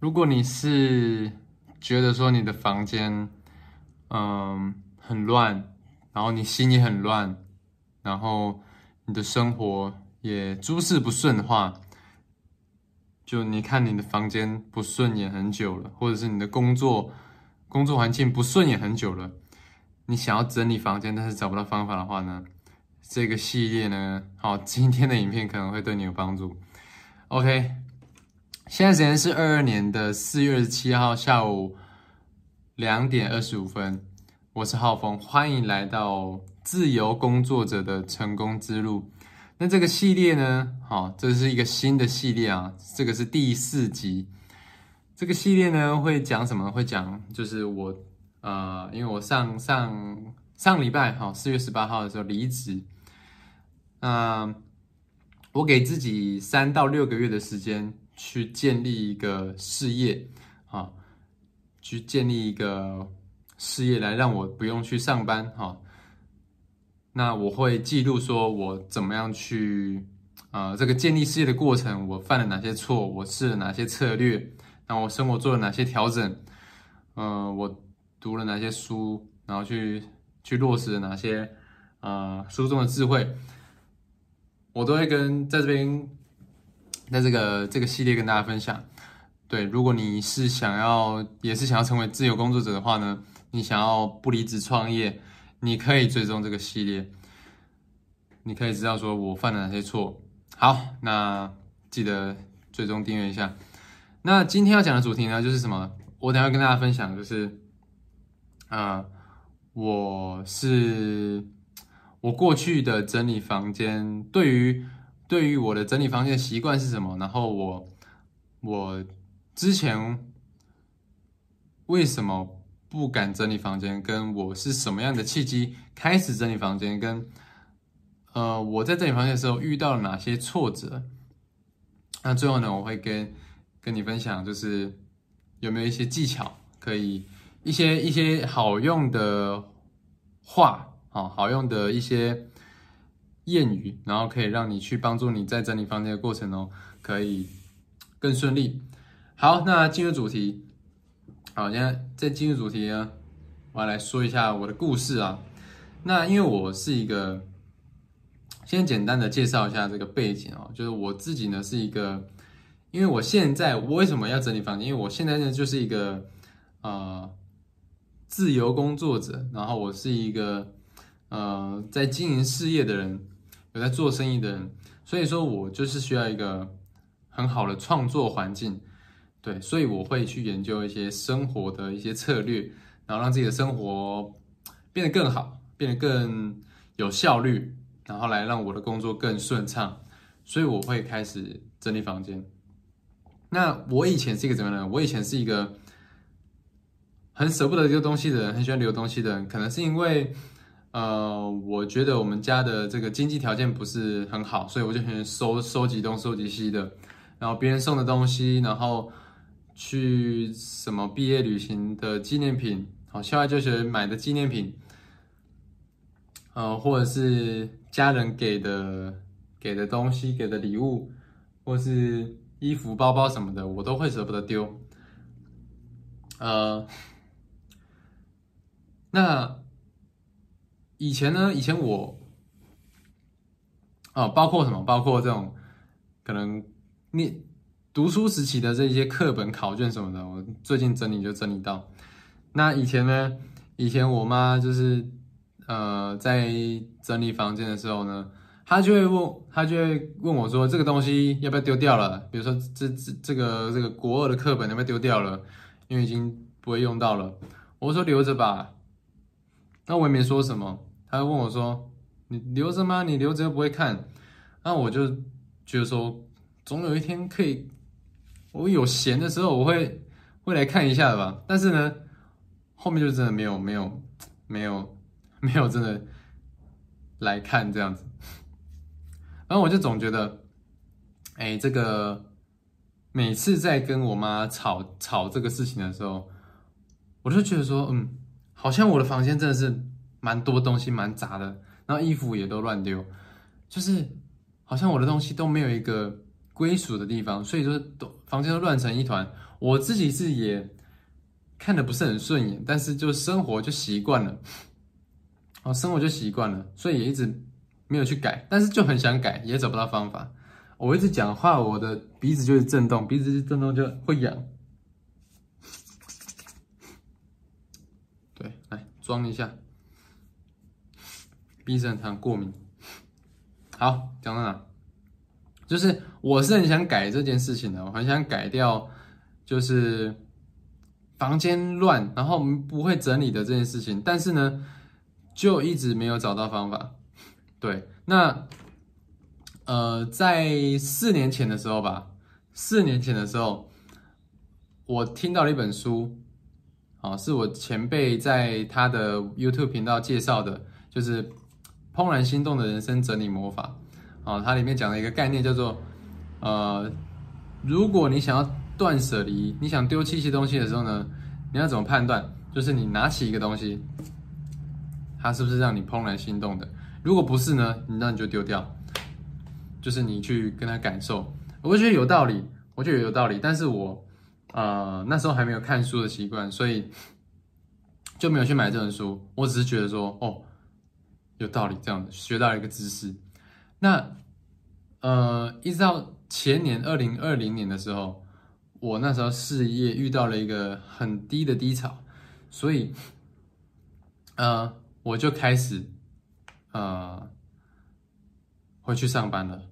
如果你是觉得说你的房间，嗯，很乱，然后你心也很乱，然后你的生活也诸事不顺的话，就你看你的房间不顺眼很久了，或者是你的工作工作环境不顺眼很久了，你想要整理房间，但是找不到方法的话呢，这个系列呢，好，今天的影片可能会对你有帮助。OK，现在时间是二二年的四月二十七号下午两点二十五分，我是浩峰，欢迎来到自由工作者的成功之路。那这个系列呢，好，这是一个新的系列啊，这个是第四集。这个系列呢会讲什么？会讲就是我呃，因为我上上上礼拜哈四月十八号的时候离职，嗯，我给自己三到六个月的时间去建立一个事业啊，去建立一个事业来让我不用去上班哈。那我会记录说我怎么样去啊这个建立事业的过程，我犯了哪些错，我试了哪些策略，然后我生活做了哪些调整，嗯，我读了哪些书，然后去去落实了哪些啊书中的智慧，我都会跟在这边，那这个这个系列跟大家分享。对，如果你是想要也是想要成为自由工作者的话呢，你想要不离职创业。你可以追踪这个系列，你可以知道说我犯了哪些错。好，那记得追踪订阅一下。那今天要讲的主题呢，就是什么？我等下跟大家分享，就是啊，我是我过去的整理房间，对于对于我的整理房间的习惯是什么？然后我我之前为什么？不敢整理房间，跟我是什么样的契机开始整理房间，跟呃我在整理房间的时候遇到了哪些挫折？那最后呢，我会跟跟你分享，就是有没有一些技巧，可以一些一些好用的话啊，好用的一些谚语，然后可以让你去帮助你在整理房间的过程中可以更顺利。好，那进入主题。好，现在在进入主题呢，我要来说一下我的故事啊。那因为我是一个，先简单的介绍一下这个背景哦，就是我自己呢是一个，因为我现在我为什么要整理房间？因为我现在呢就是一个呃自由工作者，然后我是一个呃在经营事业的人，有在做生意的人，所以说我就是需要一个很好的创作环境。对，所以我会去研究一些生活的一些策略，然后让自己的生活变得更好，变得更有效率，然后来让我的工作更顺畅。所以我会开始整理房间。那我以前是一个怎么样呢？我以前是一个很舍不得丢东西的人，很喜欢留东西的人。可能是因为，呃，我觉得我们家的这个经济条件不是很好，所以我就很收收集东收集西的，然后别人送的东西，然后。去什么毕业旅行的纪念品，好校外教学买的纪念品，呃，或者是家人给的给的东西、给的礼物，或是衣服、包包什么的，我都会舍不得丢。呃，那以前呢？以前我，哦，包括什么？包括这种可能你。读书时期的这些课本、考卷什么的，我最近整理就整理到。那以前呢？以前我妈就是呃在整理房间的时候呢，她就会问，她就会问我说：“这个东西要不要丢掉了？比如说这这这个这个国二的课本要不要丢掉了？因为已经不会用到了。”我说：“留着吧。”那我也没说什么。他就问我说：“你留着吗？你留着又不会看。”那我就觉得说，总有一天可以。我有闲的时候，我会会来看一下的吧。但是呢，后面就真的没有没有没有没有真的来看这样子。然后我就总觉得，哎，这个每次在跟我妈吵吵这个事情的时候，我就觉得说，嗯，好像我的房间真的是蛮多东西，蛮杂的，然后衣服也都乱丢，就是好像我的东西都没有一个。归属的地方，所以说都房间都乱成一团。我自己是也看的不是很顺眼，但是就生活就习惯了，哦，生活就习惯了，所以也一直没有去改，但是就很想改，也找不到方法。我一直讲话，我的鼻子就是震动，鼻子震动就会痒。对，来装一下，鼻子很疼，过敏。好，讲到哪？就是我是很想改这件事情的，我很想改掉，就是房间乱，然后不会整理的这件事情。但是呢，就一直没有找到方法。对，那呃，在四年前的时候吧，四年前的时候，我听到了一本书，啊，是我前辈在他的 YouTube 频道介绍的，就是《怦然心动的人生整理魔法》。啊，它里面讲了一个概念，叫做，呃，如果你想要断舍离，你想丢弃一些东西的时候呢，你要怎么判断？就是你拿起一个东西，它是不是让你怦然心动的？如果不是呢，那你就丢掉。就是你去跟他感受，我觉得有道理，我觉得有道理。但是我，呃，那时候还没有看书的习惯，所以就没有去买这本书。我只是觉得说，哦，有道理，这样子学到了一个知识。那，呃，一直到前年二零二零年的时候，我那时候事业遇到了一个很低的低潮，所以，呃，我就开始，呃，回去上班了，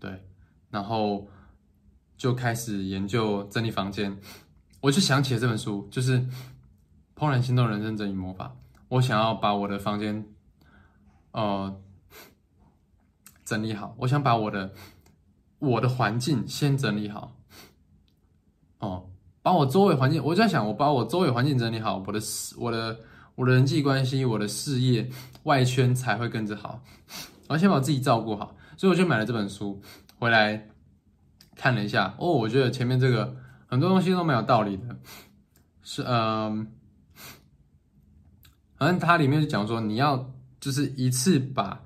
对，然后就开始研究整理房间，我就想起了这本书，就是《怦然心动人生整理魔法》，我想要把我的房间，呃。整理好，我想把我的我的环境先整理好，哦，把我周围环境，我在想，我把我周围环境整理好，我的事，我的我的人际关系，我的事业外圈才会跟着好。我先把我自己照顾好，所以我就买了这本书回来看了一下。哦，我觉得前面这个很多东西都蛮有道理的，是嗯，反正它里面就讲说，你要就是一次把。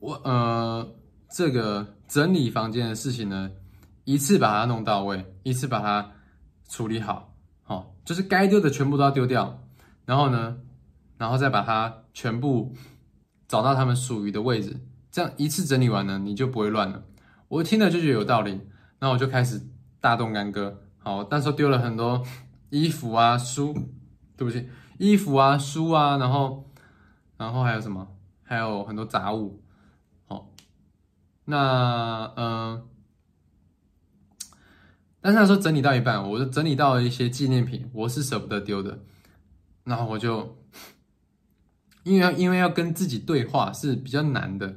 我呃，这个整理房间的事情呢，一次把它弄到位，一次把它处理好，好，就是该丢的全部都要丢掉，然后呢，然后再把它全部找到他们属于的位置，这样一次整理完呢，你就不会乱了。我听了就觉得有道理，那我就开始大动干戈，好，那时候丢了很多衣服啊、书，对不起，衣服啊、书啊，然后，然后还有什么？还有很多杂物。好那嗯，但是那时候整理到一半，我就整理到了一些纪念品，我是舍不得丢的。然后我就，因为要因为要跟自己对话是比较难的，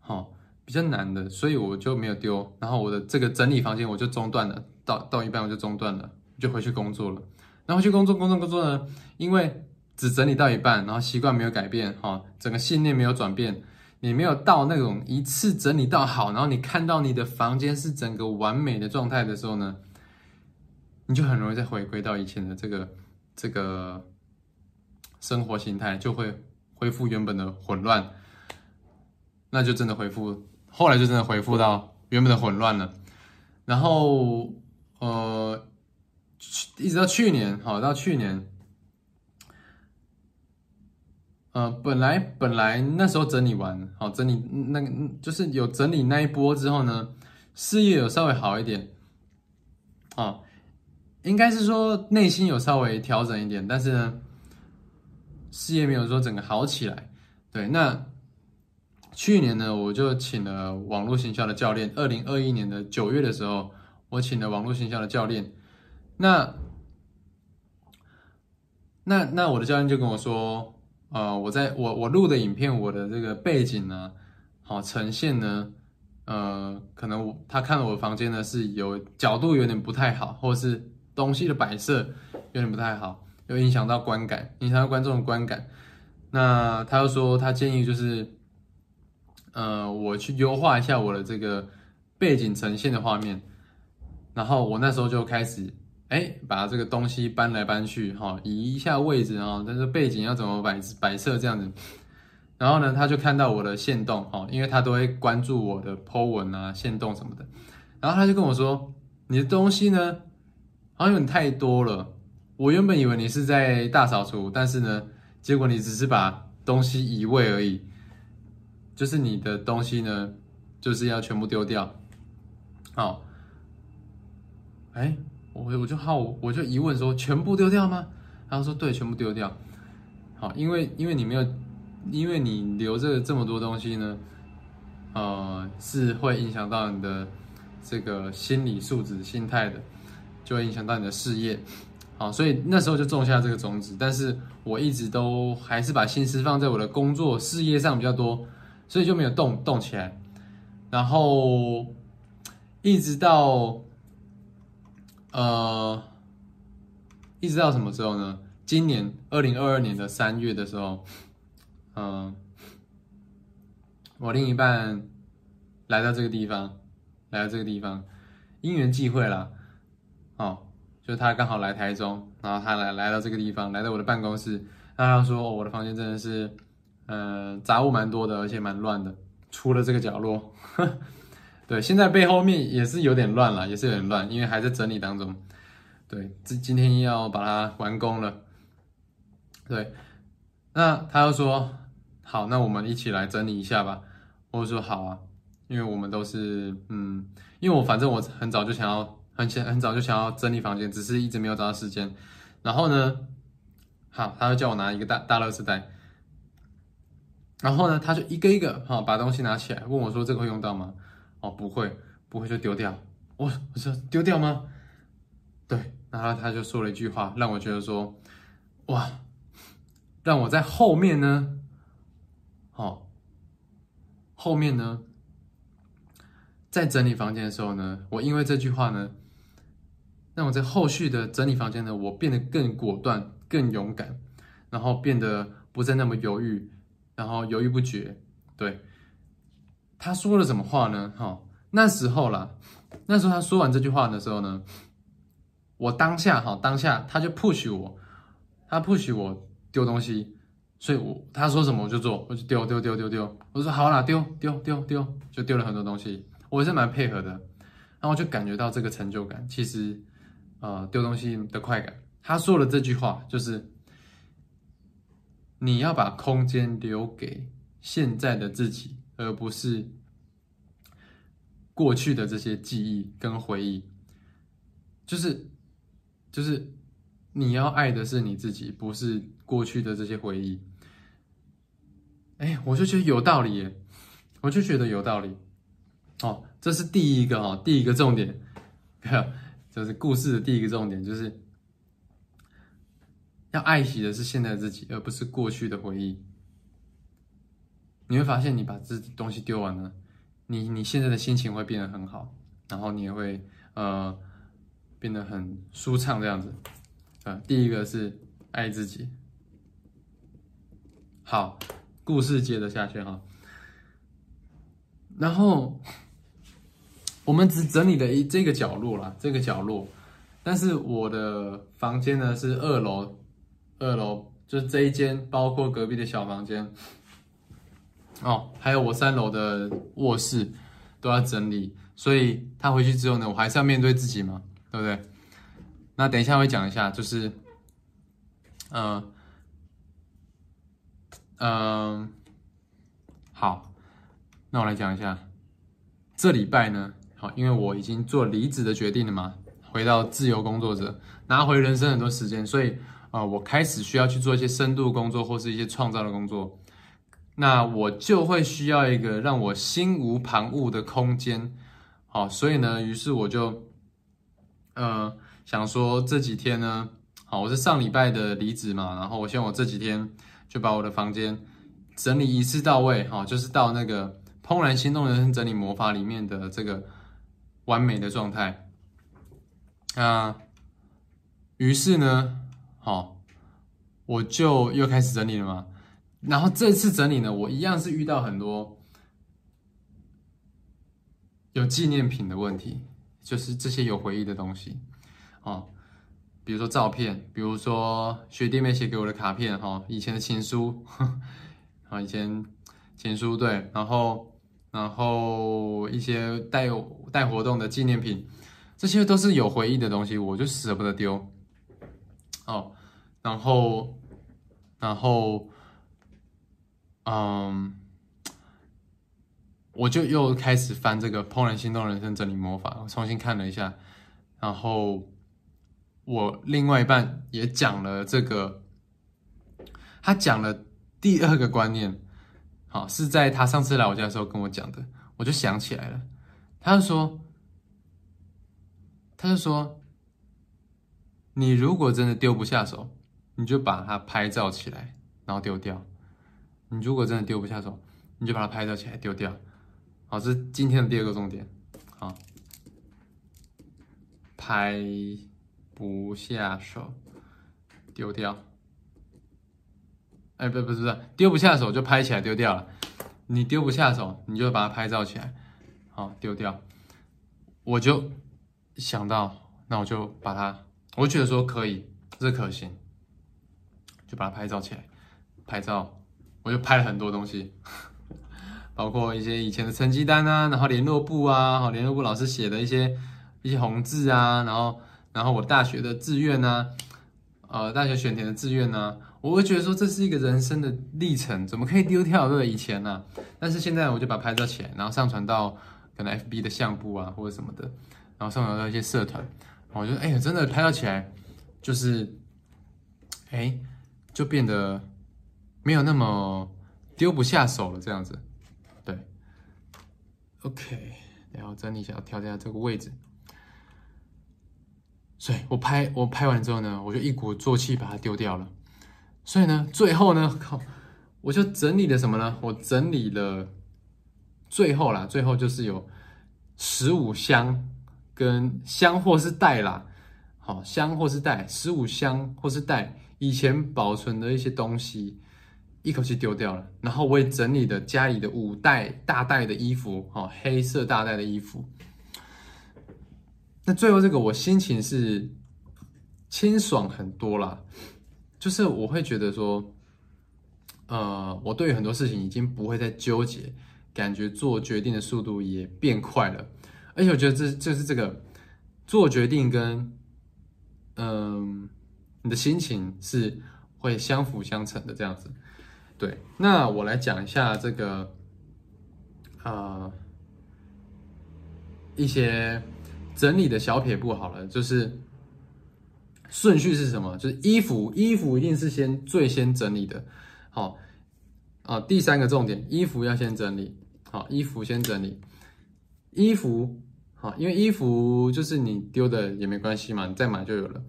好比较难的，所以我就没有丢。然后我的这个整理房间我就中断了，到到一半我就中断了，就回去工作了。然后去工作工作工作呢，因为只整理到一半，然后习惯没有改变，哈，整个信念没有转变。你没有到那种一次整理到好，然后你看到你的房间是整个完美的状态的时候呢，你就很容易再回归到以前的这个这个生活形态，就会恢复原本的混乱，那就真的恢复，后来就真的恢复到原本的混乱了。然后呃，一直到去年，好到去年。呃，本来本来那时候整理完，好整理那个就是有整理那一波之后呢，事业有稍微好一点，啊，应该是说内心有稍微调整一点，但是呢，事业没有说整个好起来。对，那去年呢，我就请了网络行销的教练，二零二一年的九月的时候，我请了网络行销的教练，那那那我的教练就跟我说。呃，我在我我录的影片，我的这个背景呢，好呈现呢，呃，可能他看了我房间呢是有角度有点不太好，或者是东西的摆设有点不太好，有影响到观感，影响到观众的观感。那他又说他建议就是，呃，我去优化一下我的这个背景呈现的画面，然后我那时候就开始。哎，把这个东西搬来搬去，哈，移一下位置哈，但是背景要怎么摆摆设这样子，然后呢，他就看到我的线动，哈，因为他都会关注我的 po 文啊、线动什么的，然后他就跟我说：“你的东西呢，好像有点太多了。我原本以为你是在大扫除，但是呢，结果你只是把东西移位而已。就是你的东西呢，就是要全部丢掉。好，哎，我我就好，我就疑问说：全部丢掉吗？他说：对，全部丢掉。好，因为因为你没有，因为你留着这么多东西呢。”呃，是会影响到你的这个心理素质、心态的，就会影响到你的事业。好，所以那时候就种下这个种子。但是我一直都还是把心思放在我的工作、事业上比较多，所以就没有动动起来。然后一直到呃，一直到什么时候呢？今年二零二二年的三月的时候，嗯。我另一半来到这个地方，来到这个地方，因缘际会啦，哦，就他刚好来台中，然后他来来到这个地方，来到我的办公室，然后他说我的房间真的是，呃，杂物蛮多的，而且蛮乱的，除了这个角落，呵对，现在背后面也是有点乱了，也是有点乱，因为还在整理当中，对，今今天要把它完工了，对，那他又说，好，那我们一起来整理一下吧。我说好啊，因为我们都是嗯，因为我反正我很早就想要很想很早就想要整理房间，只是一直没有找到时间。然后呢，好，他就叫我拿一个大大乐圾袋，然后呢，他就一个一个好把东西拿起来，问我说这个会用到吗？哦，不会，不会就丢掉。我我说丢掉吗？对，然后他就说了一句话，让我觉得说哇，让我在后面呢，好。后面呢，在整理房间的时候呢，我因为这句话呢，让我在后续的整理房间呢，我变得更果断、更勇敢，然后变得不再那么犹豫，然后犹豫不决。对，他说了什么话呢？哈，那时候啦，那时候他说完这句话的时候呢，我当下哈，当下他就 push 我，他 push 我丢东西。所以，我他说什么我就做，我就丢丢丢丢丢。我说好啦，丢丢丢丢，就丢了很多东西。我是蛮配合的，然后就感觉到这个成就感。其实，呃，丢东西的快感。他说了这句话，就是你要把空间留给现在的自己，而不是过去的这些记忆跟回忆。就是，就是你要爱的是你自己，不是过去的这些回忆。哎，我就觉得有道理耶，我就觉得有道理。哦，这是第一个哈，第一个重点，就是故事的第一个重点，就是要爱惜的是现在自己，而不是过去的回忆。你会发现，你把自己东西丢完了，你你现在的心情会变得很好，然后你也会呃变得很舒畅这样子。啊，第一个是爱自己，好。故事接着下去哈，然后我们只整理了一这个角落啦，这个角落，但是我的房间呢是二楼，二楼就是这一间，包括隔壁的小房间，哦，还有我三楼的卧室都要整理，所以他回去之后呢，我还是要面对自己嘛，对不对？那等一下会讲一下，就是，嗯。嗯，好，那我来讲一下，这礼拜呢，好，因为我已经做离职的决定了嘛，回到自由工作者，拿回人生很多时间，所以啊，我开始需要去做一些深度工作或是一些创造的工作，那我就会需要一个让我心无旁骛的空间，好，所以呢，于是我就，呃，想说这几天呢，好，我是上礼拜的离职嘛，然后我希望我这几天。就把我的房间整理一次到位，哈，就是到那个《怦然心动人生整理魔法》里面的这个完美的状态。啊，于是呢，好，我就又开始整理了嘛。然后这次整理呢，我一样是遇到很多有纪念品的问题，就是这些有回忆的东西，哦。比如说照片，比如说学弟妹写给我的卡片，哈，以前的情书，啊，以前情书对，然后然后一些带有带活动的纪念品，这些都是有回忆的东西，我就舍不得丢。哦，然后，然后，嗯，我就又开始翻这个《怦然心动人生整理魔法》，我重新看了一下，然后我另外一半也讲了这个，他讲了第二个观念。好，是在他上次来我家的时候跟我讲的，我就想起来了。他就说，他就说，你如果真的丢不下手，你就把它拍照起来，然后丢掉。你如果真的丢不下手，你就把它拍照起来丢掉。好，这是今天的第二个重点。好，拍不下手，丢掉。哎，不不是不是，丢不下手就拍起来丢掉了。你丢不下手，你就把它拍照起来，好丢掉。我就想到，那我就把它，我觉得说可以，这可行，就把它拍照起来。拍照，我就拍了很多东西，包括一些以前的成绩单啊，然后联络簿啊，好联络簿老师写的一些一些红字啊，然后然后我大学的志愿啊，呃，大学选填的志愿啊。我会觉得说这是一个人生的历程，怎么可以丢掉？对以前呢，但是现在我就把拍照起来，然后上传到可能 FB 的相簿啊或者什么的，然后上传到一些社团，我觉得哎呀，真的拍照起来就是，哎，就变得没有那么丢不下手了这样子。对，OK，然后整理一下，调一下这个位置。所以我拍我拍完之后呢，我就一鼓作气把它丢掉了。所以呢，最后呢，靠，我就整理了什么呢？我整理了最后啦，最后就是有十五箱跟箱或是袋啦，好箱或是袋，十五箱或是袋，以前保存的一些东西，一口气丢掉了。然后我也整理了家里的五袋大袋的衣服，哦，黑色大袋的衣服。那最后这个，我心情是清爽很多啦。就是我会觉得说，呃，我对于很多事情已经不会再纠结，感觉做决定的速度也变快了，而且我觉得这就是这个做决定跟，嗯，你的心情是会相辅相成的这样子。对，那我来讲一下这个，呃，一些整理的小撇步好了，就是。顺序是什么？就是衣服，衣服一定是先最先整理的。好，啊，第三个重点，衣服要先整理。好，衣服先整理。衣服，好，因为衣服就是你丢的也没关系嘛，你再买就有了。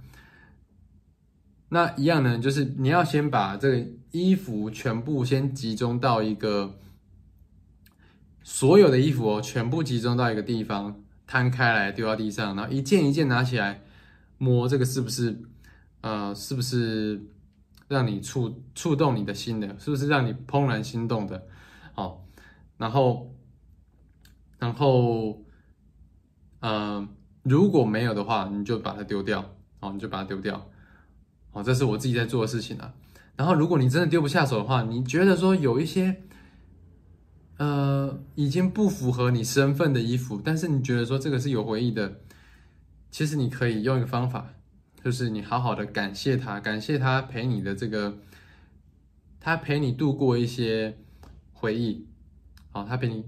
那一样呢，就是你要先把这个衣服全部先集中到一个，所有的衣服哦，全部集中到一个地方，摊开来丢到地上，然后一件一件拿起来。摸这个是不是，呃，是不是让你触触动你的心的？是不是让你怦然心动的？好，然后，然后，呃，如果没有的话，你就把它丢掉，好，你就把它丢掉，哦，这是我自己在做的事情啊。然后，如果你真的丢不下手的话，你觉得说有一些，呃，已经不符合你身份的衣服，但是你觉得说这个是有回忆的。其实你可以用一个方法，就是你好好的感谢他，感谢他陪你的这个，他陪你度过一些回忆，好，他陪你，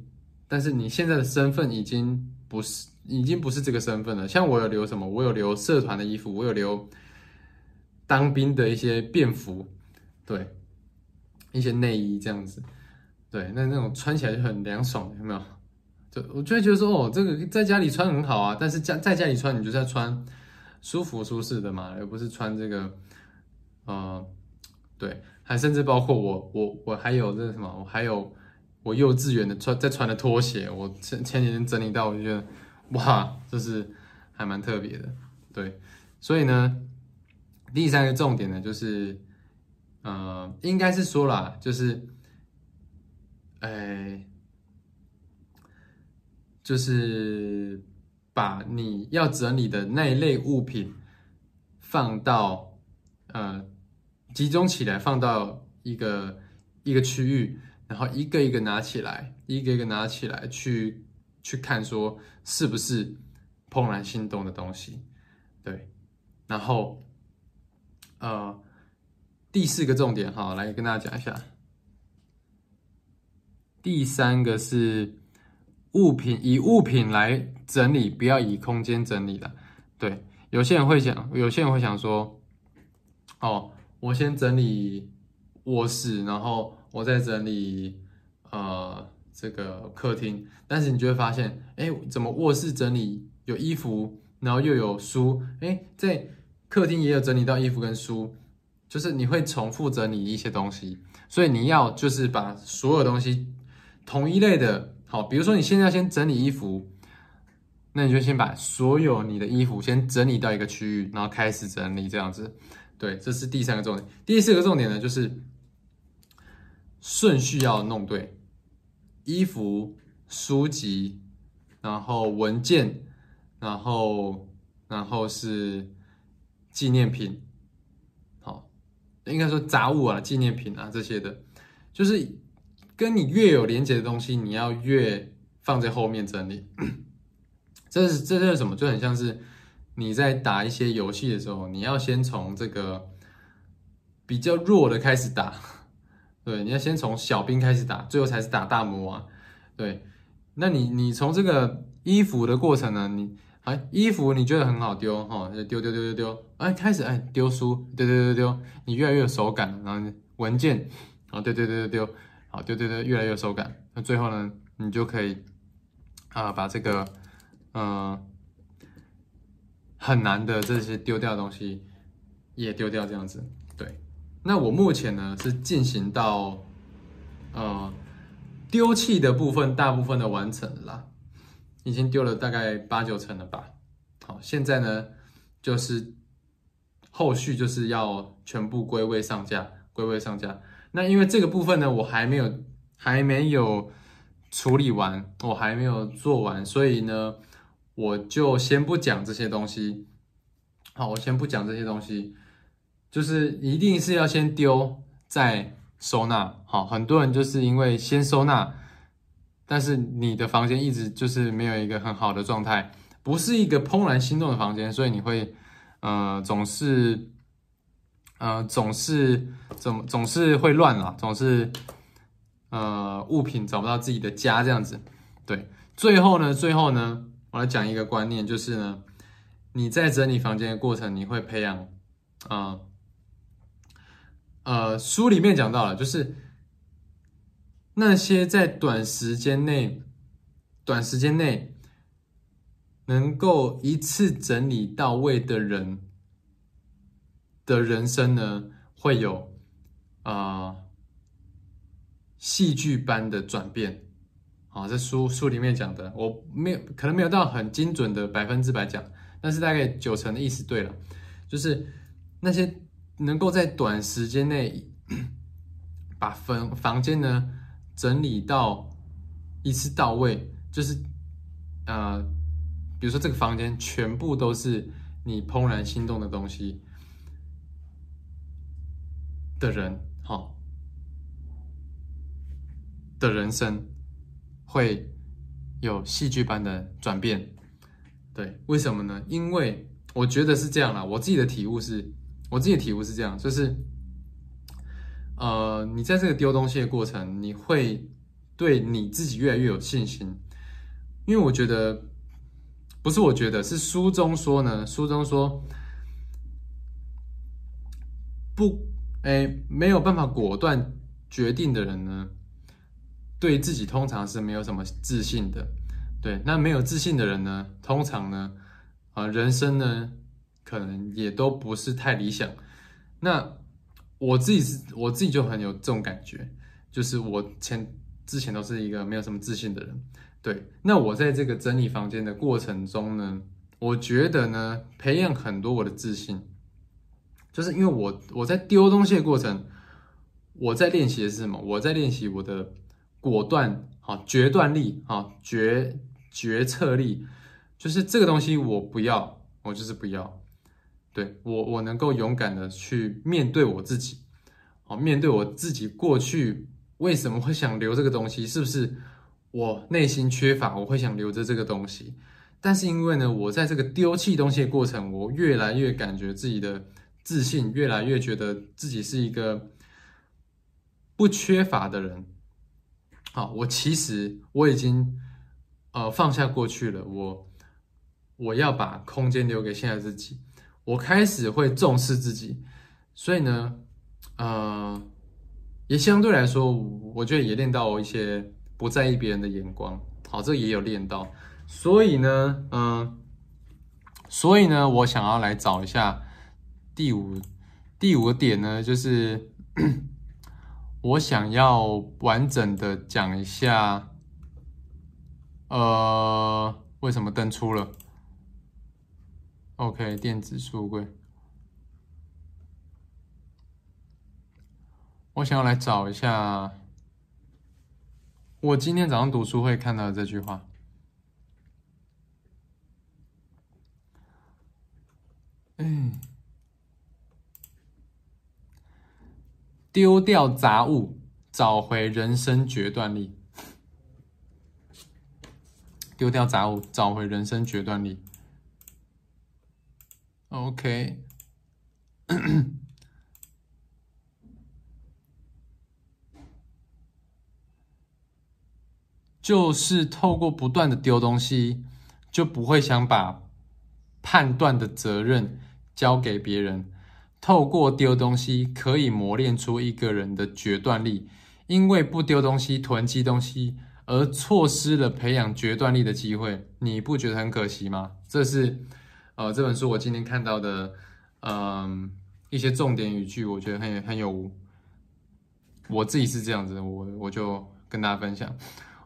但是你现在的身份已经不是，已经不是这个身份了。像我有留什么？我有留社团的衣服，我有留当兵的一些便服，对，一些内衣这样子，对，那那种穿起来就很凉爽，有没有？就我就会觉得说，哦，这个在家里穿很好啊，但是家在家里穿，你就是要穿舒服舒适的嘛，而不是穿这个，呃，对，还甚至包括我，我我还有这什么，我还有我幼稚园的穿在穿的拖鞋，我前前几天整理到，我就觉得，哇，这是还蛮特别的，对，所以呢，第三个重点呢，就是，呃，应该是说啦，就是，哎。就是把你要整理的那一类物品放到呃集中起来，放到一个一个区域，然后一个一个拿起来，一个一个拿起来去去看，说是不是怦然心动的东西，对，然后呃第四个重点哈，来跟大家讲一下，第三个是物品，以物品来整理，不要以空间整理了，对，有些人会想，有些人会想说，哦，我先整理卧室，然后。我再整理，呃，这个客厅，但是你就会发现，哎，怎么卧室整理有衣服，然后又有书，哎，在客厅也有整理到衣服跟书，就是你会重复整理一些东西，所以你要就是把所有东西同一类的，好，比如说你现在先整理衣服，那你就先把所有你的衣服先整理到一个区域，然后开始整理这样子，对，这是第三个重点，第四个重点呢就是。顺序要弄对，衣服、书籍，然后文件，然后然后是纪念品，好，应该说杂物啊、纪念品啊这些的，就是跟你越有连接的东西，你要越放在后面整理。这是这是什么？就很像是你在打一些游戏的时候，你要先从这个比较弱的开始打。对，你要先从小兵开始打，最后才是打大魔王。对，那你你从这个衣服的过程呢？你哎，衣服你觉得很好丢哈，就丢丢丢丢丢。哎，开始哎丢书，丢丢丢丢，你越来越有手感。然后文件，然后丢丢丢丢丢，好丢丢丢，越来越有手感。那最后呢，你就可以啊把这个嗯很难的这些丢掉的东西也丢掉，这样子。对那我目前呢是进行到，呃，丢弃的部分大部分的完成了，啦，已经丢了大概八九成了吧。好，现在呢就是后续就是要全部归位上架，归位上架。那因为这个部分呢我还没有还没有处理完，我还没有做完，所以呢我就先不讲这些东西。好，我先不讲这些东西。就是一定是要先丢再收纳，好，很多人就是因为先收纳，但是你的房间一直就是没有一个很好的状态，不是一个怦然心动的房间，所以你会，呃，总是，呃，总是总总是会乱了，总是，呃，物品找不到自己的家这样子，对，最后呢，最后呢，我来讲一个观念，就是呢，你在整理房间的过程，你会培养，啊。呃，书里面讲到了，就是那些在短时间内、短时间内能够一次整理到位的人的人生呢，会有啊戏剧般的转变。啊，这书书里面讲的，我没有可能没有到很精准的百分之百讲，但是大概九成的意思对了，就是那些。能够在短时间内把房房间呢整理到一次到位，就是呃，比如说这个房间全部都是你怦然心动的东西的人，哈，的人生会有戏剧般的转变。对，为什么呢？因为我觉得是这样啦，我自己的体悟是。我自己的体悟是这样，就是，呃，你在这个丢东西的过程，你会对你自己越来越有信心，因为我觉得，不是我觉得，是书中说呢，书中说，不，哎，没有办法果断决定的人呢，对自己通常是没有什么自信的，对，那没有自信的人呢，通常呢，啊，人生呢。可能也都不是太理想。那我自己是，我自己就很有这种感觉，就是我前之前都是一个没有什么自信的人。对，那我在这个整理房间的过程中呢，我觉得呢，培养很多我的自信，就是因为我我在丢东西的过程，我在练习的是什么？我在练习我的果断、啊决断力、啊决决策力，就是这个东西我不要，我就是不要。对我，我能够勇敢的去面对我自己，哦，面对我自己过去为什么会想留这个东西？是不是我内心缺乏，我会想留着这个东西？但是因为呢，我在这个丢弃东西的过程，我越来越感觉自己的自信，越来越觉得自己是一个不缺乏的人。好，我其实我已经呃放下过去了，我我要把空间留给现在自己，我开始会重视自己，所以呢，呃，也相对来说，我觉得也练到一些不在意别人的眼光，好，这也有练到，所以呢，嗯，所以呢，我想要来找一下第五第五个点呢，就是。我想要完整的讲一下，呃，为什么登出了？？OK，电子书柜。我想要来找一下，我今天早上读书会看到的这句话。嗯。丢掉杂物，找回人生决断力。丢掉杂物，找回人生决断力。OK，就是透过不断的丢东西，就不会想把判断的责任交给别人。透过丢东西，可以磨练出一个人的决断力。因为不丢东西、囤积东西，而错失了培养决断力的机会，你不觉得很可惜吗？这是，呃，这本书我今天看到的，嗯，一些重点语句，我觉得很很有，我自己是这样子的，我我就跟大家分享。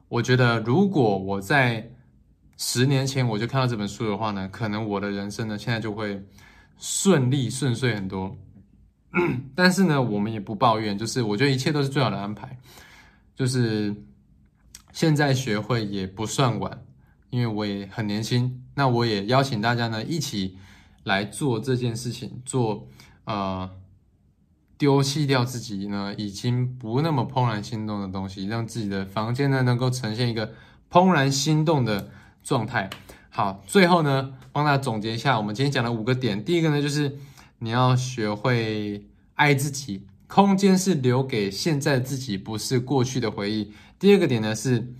我觉得如果我在十年前我就看到这本书的话呢，可能我的人生呢，现在就会。顺利顺遂很多，但是呢，我们也不抱怨，就是我觉得一切都是最好的安排。就是现在学会也不算晚，因为我也很年轻。那我也邀请大家呢一起来做这件事情，做呃丢弃掉自己呢已经不那么怦然心动的东西，让自己的房间呢能够呈现一个怦然心动的状态。好，最后呢，帮大家总结一下，我们今天讲了五个点。第一个呢，就是你要学会爱自己，空间是留给现在自己，不是过去的回忆。第二个点呢，是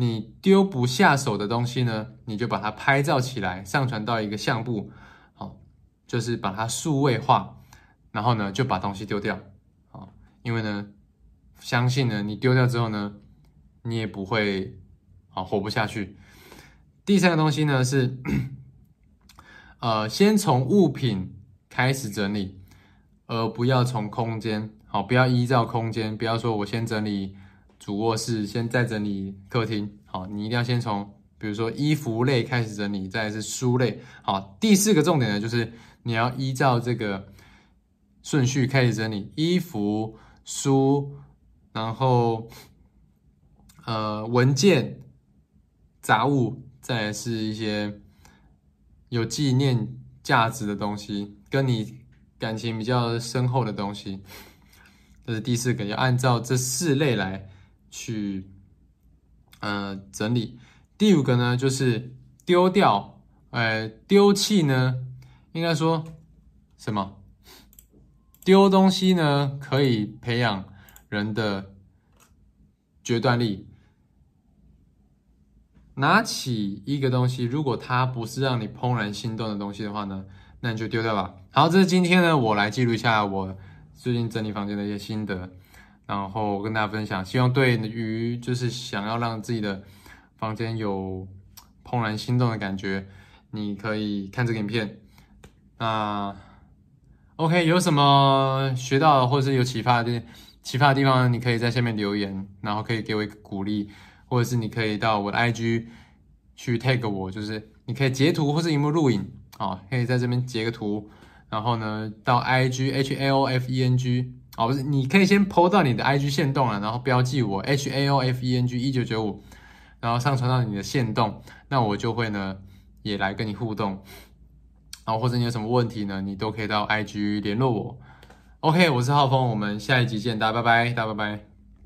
你丢不下手的东西呢，你就把它拍照起来，上传到一个相簿，好，就是把它数位化，然后呢，就把东西丢掉，好，因为呢，相信呢，你丢掉之后呢，你也不会好活不下去。第三个东西呢是，呃，先从物品开始整理，而不要从空间。好，不要依照空间，不要说我先整理主卧室，先再整理客厅。好，你一定要先从，比如说衣服类开始整理，再是书类。好，第四个重点呢就是你要依照这个顺序开始整理衣服、书，然后呃文件、杂物。再是一些有纪念价值的东西，跟你感情比较深厚的东西，这是第四个，要按照这四类来去呃整理。第五个呢，就是丢掉，呃，丢弃呢，应该说什么？丢东西呢，可以培养人的决断力。拿起一个东西，如果它不是让你怦然心动的东西的话呢，那你就丢掉吧。好，这是今天呢，我来记录一下我最近整理房间的一些心得，然后跟大家分享。希望对于就是想要让自己的房间有怦然心动的感觉，你可以看这个影片。那 OK，有什么学到的或者是有启发的启发的地方，你可以在下面留言，然后可以给我一个鼓励。或者是你可以到我的 IG 去 tag 我，就是你可以截图或是荧幕录影，啊，可以在这边截个图，然后呢到 IG H A O F E N G，好不是，你可以先 po 到你的 IG 线动了，然后标记我 H A O F E N G 一九九五，然后上传到你的线动，那我就会呢也来跟你互动，然后或者你有什么问题呢，你都可以到 IG 联络我。OK，我是浩峰，我们下一集见，大家拜拜，大家拜拜。